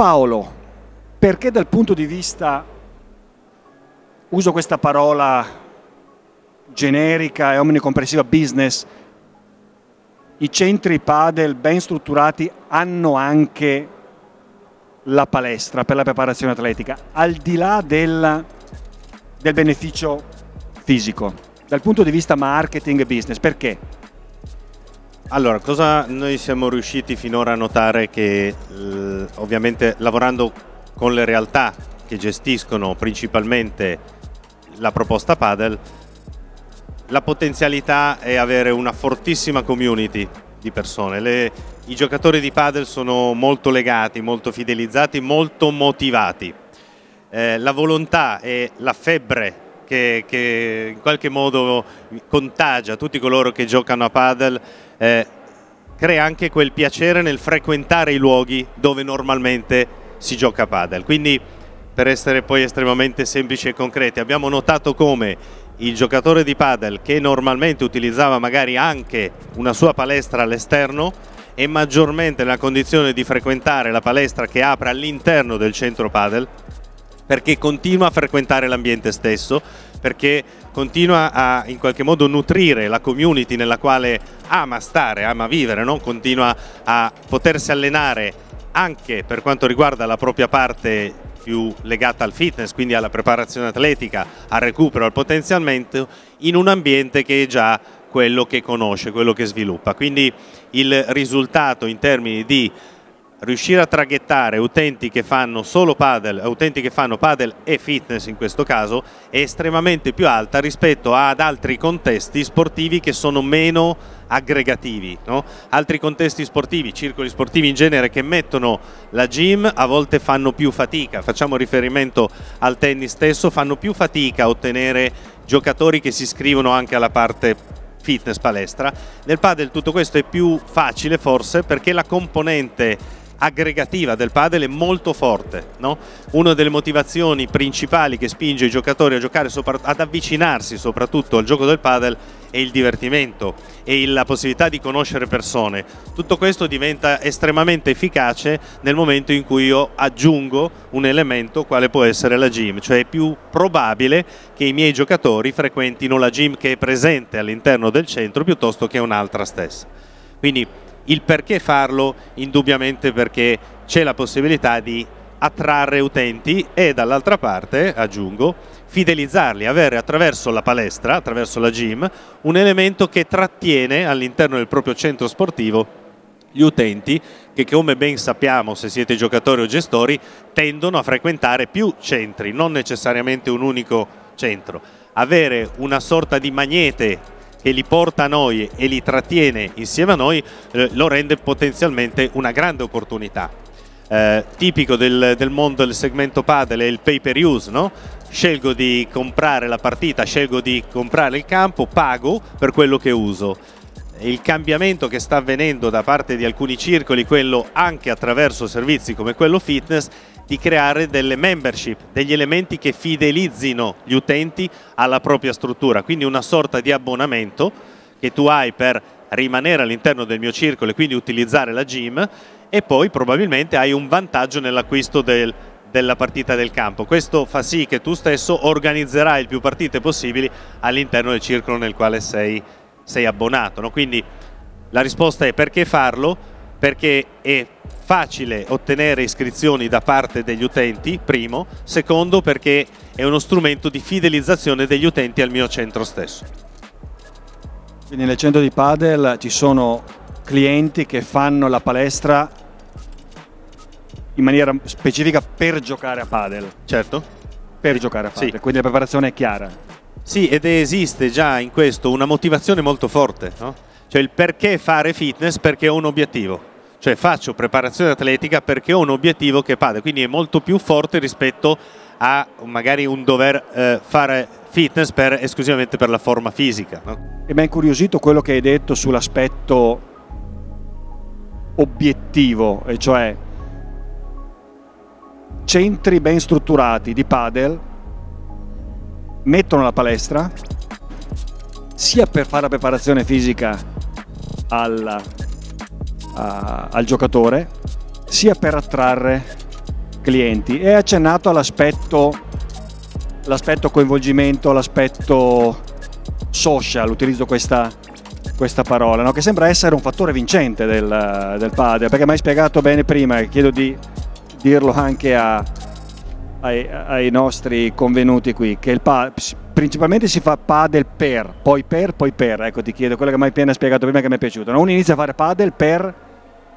Paolo, perché dal punto di vista, uso questa parola generica e omnicomprensiva business, i centri padel ben strutturati hanno anche la palestra per la preparazione atletica, al di là del, del beneficio fisico, dal punto di vista marketing e business, perché? Allora, cosa noi siamo riusciti finora a notare che eh, ovviamente lavorando con le realtà che gestiscono principalmente la proposta Padel, la potenzialità è avere una fortissima community di persone. Le, I giocatori di padel sono molto legati, molto fidelizzati, molto motivati. Eh, la volontà e la febbre che, che, in qualche modo contagia tutti coloro che giocano a padel eh, crea anche quel piacere nel frequentare i luoghi dove normalmente si gioca a padel. Quindi per essere poi estremamente semplici e concreti, abbiamo notato come il giocatore di padel che normalmente utilizzava magari anche una sua palestra all'esterno è maggiormente nella condizione di frequentare la palestra che apre all'interno del centro padel perché continua a frequentare l'ambiente stesso, perché continua a in qualche modo nutrire la community nella quale ama stare, ama vivere, no? continua a potersi allenare anche per quanto riguarda la propria parte più legata al fitness, quindi alla preparazione atletica, al recupero, al potenziamento, in un ambiente che è già quello che conosce, quello che sviluppa. Quindi il risultato in termini di riuscire a traghettare utenti che fanno solo paddle, utenti che fanno paddle e fitness in questo caso, è estremamente più alta rispetto ad altri contesti sportivi che sono meno aggregativi. No? Altri contesti sportivi, circoli sportivi in genere che mettono la gym a volte fanno più fatica, facciamo riferimento al tennis stesso, fanno più fatica a ottenere giocatori che si iscrivono anche alla parte fitness palestra. Nel padel tutto questo è più facile forse perché la componente aggregativa del padel è molto forte. No? Una delle motivazioni principali che spinge i giocatori a giocare sopra- ad avvicinarsi soprattutto al gioco del padel è il divertimento e la possibilità di conoscere persone. Tutto questo diventa estremamente efficace nel momento in cui io aggiungo un elemento quale può essere la gym, cioè è più probabile che i miei giocatori frequentino la gym che è presente all'interno del centro piuttosto che un'altra stessa. Quindi il perché farlo? Indubbiamente perché c'è la possibilità di attrarre utenti e dall'altra parte, aggiungo, fidelizzarli, avere attraverso la palestra, attraverso la gym, un elemento che trattiene all'interno del proprio centro sportivo gli utenti che come ben sappiamo se siete giocatori o gestori tendono a frequentare più centri, non necessariamente un unico centro. Avere una sorta di magnete che li porta a noi e li trattiene insieme a noi eh, lo rende potenzialmente una grande opportunità. Eh, tipico del, del, mondo del segmento padel è il pay per use, no? scelgo di comprare la partita, scelgo di comprare il campo, pago per quello che uso. Il cambiamento che sta avvenendo da parte di alcuni circoli, quello anche attraverso servizi come quello fitness, di creare delle membership, degli elementi che fidelizzino gli utenti alla propria struttura, quindi una sorta di abbonamento che tu hai per rimanere all'interno del mio circolo e quindi utilizzare la gym e poi probabilmente hai un vantaggio nell'acquisto del, della partita del campo. Questo fa sì che tu stesso organizzerai il più partite possibili all'interno del circolo nel quale sei, sei abbonato. No? Quindi la risposta è perché farlo? Perché è facile ottenere iscrizioni da parte degli utenti, primo, secondo perché è uno strumento di fidelizzazione degli utenti al mio centro stesso. Quindi nel centro di Padel ci sono clienti che fanno la palestra in maniera specifica per giocare a Padel. Certo. Per giocare a Padel, sì. quindi la preparazione è chiara. Sì, ed esiste già in questo una motivazione molto forte, no? Cioè il perché fare fitness perché ho un obiettivo cioè faccio preparazione atletica perché ho un obiettivo che pade, quindi è molto più forte rispetto a magari un dover eh, fare fitness per, esclusivamente per la forma fisica. No? E mi ha incuriosito quello che hai detto sull'aspetto obiettivo, e cioè centri ben strutturati di padel mettono la palestra sia per fare la preparazione fisica alla a, al giocatore sia per attrarre clienti e accennato all'aspetto l'aspetto coinvolgimento, l'aspetto social, utilizzo questa, questa parola, no? che sembra essere un fattore vincente del, del padre, perché mi hai spiegato bene prima e chiedo di dirlo anche a, ai, ai, nostri convenuti qui, che il pa- principalmente si fa padel per, poi per, poi per, ecco ti chiedo quello che mi hai appena spiegato prima che mi è piaciuto, no? uno inizia a fare padel per...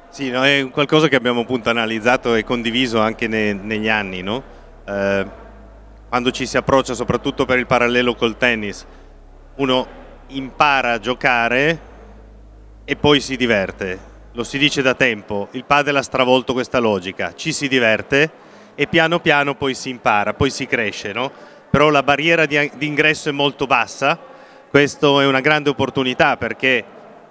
Sì, no, è qualcosa che abbiamo appunto analizzato e condiviso anche ne, negli anni, no? eh, quando ci si approccia soprattutto per il parallelo col tennis, uno impara a giocare e poi si diverte. Lo si dice da tempo, il padel ha stravolto questa logica, ci si diverte e piano piano poi si impara, poi si cresce, no? Però la barriera di, di ingresso è molto bassa, questo è una grande opportunità perché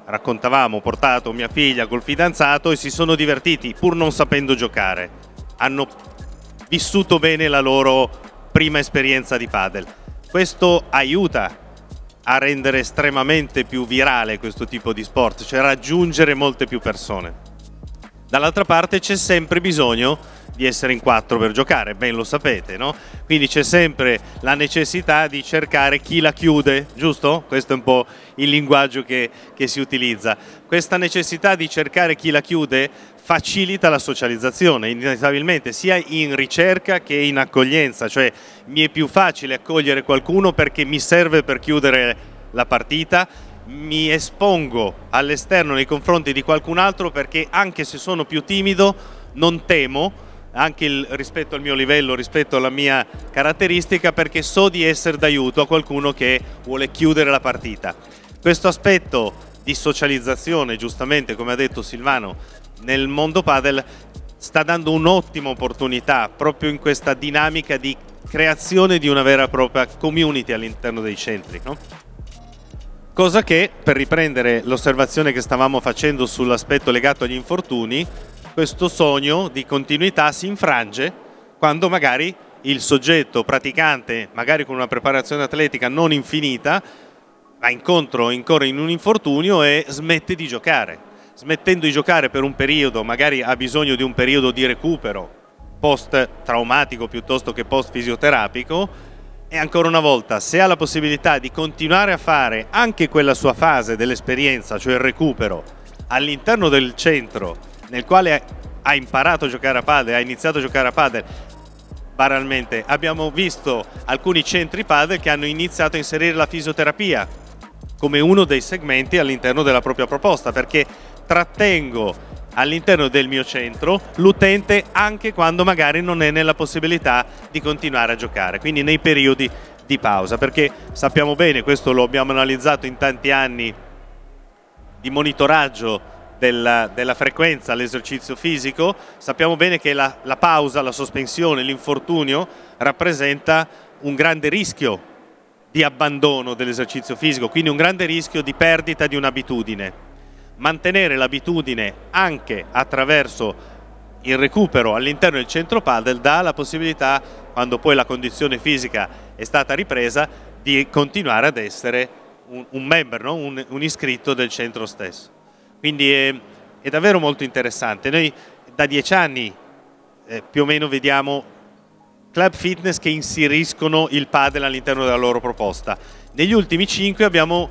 raccontavamo, ho portato mia figlia col fidanzato e si sono divertiti pur non sapendo giocare. Hanno vissuto bene la loro prima esperienza di padel. Questo aiuta a rendere estremamente più virale questo tipo di sport, cioè raggiungere molte più persone. Dall'altra parte c'è sempre bisogno di essere in quattro per giocare, ben lo sapete, no? Quindi c'è sempre la necessità di cercare chi la chiude, giusto? Questo è un po' il linguaggio che, che si utilizza. Questa necessità di cercare chi la chiude facilita la socializzazione, inevitabilmente, sia in ricerca che in accoglienza, cioè mi è più facile accogliere qualcuno perché mi serve per chiudere la partita, mi espongo all'esterno nei confronti di qualcun altro perché anche se sono più timido non temo, anche il, rispetto al mio livello, rispetto alla mia caratteristica, perché so di essere d'aiuto a qualcuno che vuole chiudere la partita. Questo aspetto di socializzazione, giustamente come ha detto Silvano, nel mondo padel sta dando un'ottima opportunità proprio in questa dinamica di creazione di una vera e propria community all'interno dei centri. No? Cosa che, per riprendere l'osservazione che stavamo facendo sull'aspetto legato agli infortuni, questo sogno di continuità si infrange quando magari il soggetto praticante, magari con una preparazione atletica non infinita, va incontro, incorre in un infortunio e smette di giocare. Smettendo di giocare per un periodo, magari ha bisogno di un periodo di recupero post traumatico piuttosto che post fisioterapico e ancora una volta se ha la possibilità di continuare a fare anche quella sua fase dell'esperienza, cioè il recupero, all'interno del centro nel quale ha imparato a giocare a padel, ha iniziato a giocare a padel, banalmente abbiamo visto alcuni centri padel che hanno iniziato a inserire la fisioterapia come uno dei segmenti all'interno della propria proposta perché trattengo all'interno del mio centro l'utente anche quando magari non è nella possibilità di continuare a giocare, quindi nei periodi di pausa, perché sappiamo bene, questo lo abbiamo analizzato in tanti anni di monitoraggio della, della frequenza all'esercizio fisico, sappiamo bene che la, la pausa, la sospensione, l'infortunio rappresenta un grande rischio di abbandono dell'esercizio fisico, quindi un grande rischio di perdita di un'abitudine mantenere l'abitudine anche attraverso il recupero all'interno del centro padel dà la possibilità, quando poi la condizione fisica è stata ripresa, di continuare ad essere un, un member, no? un, un, iscritto del centro stesso. Quindi è, è davvero molto interessante. Noi da dieci anni eh, più o meno vediamo club fitness che inseriscono il padel all'interno della loro proposta. Negli ultimi cinque abbiamo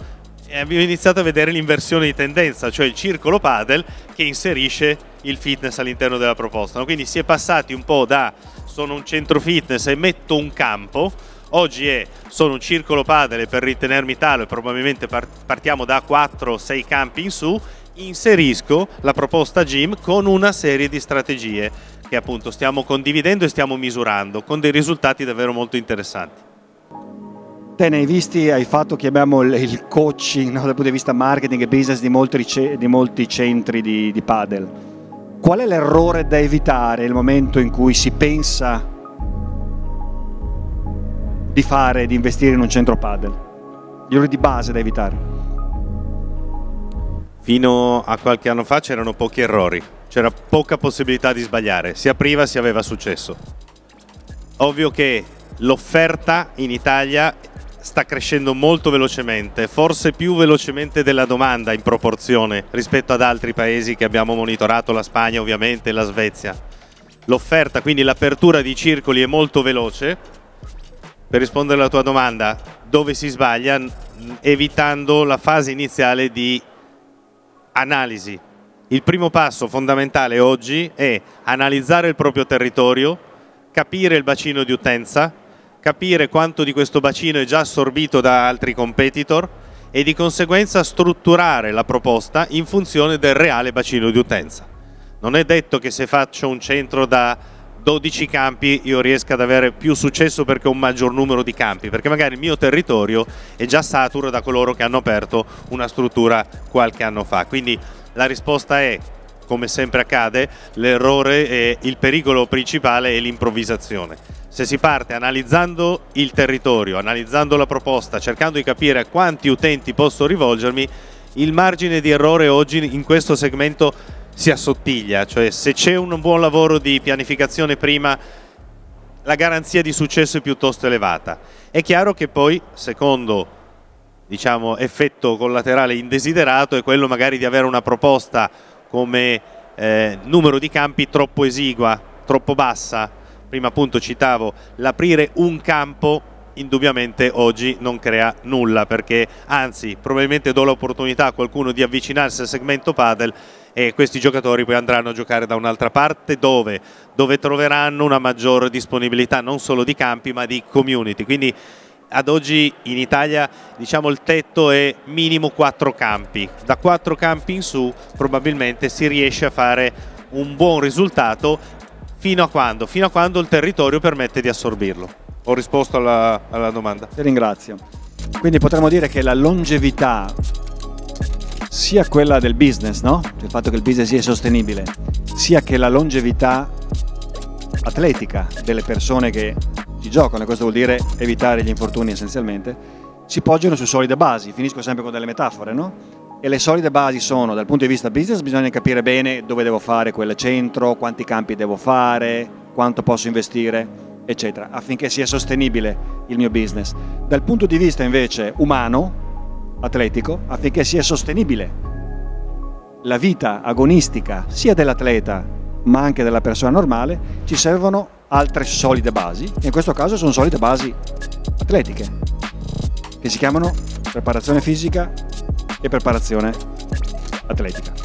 abbiamo iniziato a vedere l'inversione di tendenza, cioè il circolo padel che inserisce il fitness all'interno della proposta. Quindi si è passati un po' da sono un centro fitness e metto un campo, oggi è sono un circolo padel per ritenermi tale probabilmente partiamo da 4-6 campi in su, inserisco la proposta gym con una serie di strategie che appunto stiamo condividendo e stiamo misurando con dei risultati davvero molto interessanti. Te ne hai visti, hai fatto, chiamiamo il coaching no, dal punto di vista marketing e business di molti, di molti centri di, di padel. Qual è l'errore da evitare nel momento in cui si pensa di fare, di investire in un centro padel? Gli errori di base da evitare? Fino a qualche anno fa c'erano pochi errori, c'era poca possibilità di sbagliare, si apriva, si aveva successo. Ovvio che l'offerta in Italia sta crescendo molto velocemente, forse più velocemente della domanda in proporzione rispetto ad altri paesi che abbiamo monitorato, la Spagna ovviamente, la Svezia. l'offerta, quindi l'apertura di circoli è molto veloce. Per rispondere alla tua domanda, dove si sbaglia? Evitando la fase iniziale di analisi. Il primo passo fondamentale oggi è analizzare il proprio territorio, capire il bacino di utenza, capire quanto di questo bacino è già assorbito da altri competitor e di conseguenza strutturare la proposta in funzione del reale bacino di utenza. Non è detto che se faccio un centro da 12 campi io riesca ad avere più successo perché ho un maggior numero di campi, perché magari il mio territorio è già saturo da coloro che hanno aperto una struttura qualche anno fa. Quindi la risposta è, come sempre accade, l'errore e il pericolo principale è l'improvvisazione. Se si parte analizzando il territorio, analizzando la proposta, cercando di capire a quanti utenti posso rivolgermi, il margine di errore oggi in questo segmento si assottiglia, cioè se c'è un buon lavoro di pianificazione prima la garanzia di successo è piuttosto elevata. È chiaro che poi, secondo diciamo, effetto collaterale indesiderato, è quello magari di avere una proposta come eh, numero di campi troppo esigua, troppo bassa. Prima appunto citavo l'aprire un campo indubbiamente oggi non crea nulla perché anzi probabilmente do l'opportunità a qualcuno di avvicinarsi al segmento padel e questi giocatori poi andranno a giocare da un'altra parte dove? dove troveranno una maggiore disponibilità non solo di campi ma di community quindi ad oggi in Italia diciamo il tetto è minimo 4 campi da 4 campi in su probabilmente si riesce a fare un buon risultato fino a quando? fino a quando il territorio permette di assorbirlo ho risposto alla, alla domanda ti ringrazio quindi potremmo dire che la longevità sia quella del business, no? Cioè il fatto che il business sia sostenibile, sia che la longevità atletica delle persone che ci giocano, e questo vuol dire evitare gli infortuni essenzialmente, si poggiano su solide basi. Finisco sempre con delle metafore, no? E le solide basi sono, dal punto di vista business, bisogna capire bene dove devo fare quel centro, quanti campi devo fare, quanto posso investire, eccetera, affinché sia sostenibile il mio business. Dal punto di vista invece umano, atletico affinché sia sostenibile la vita agonistica sia dell'atleta ma anche della persona normale, ci servono altre solide basi, e in questo caso sono solide basi atletiche, che si chiamano preparazione fisica e preparazione atletica.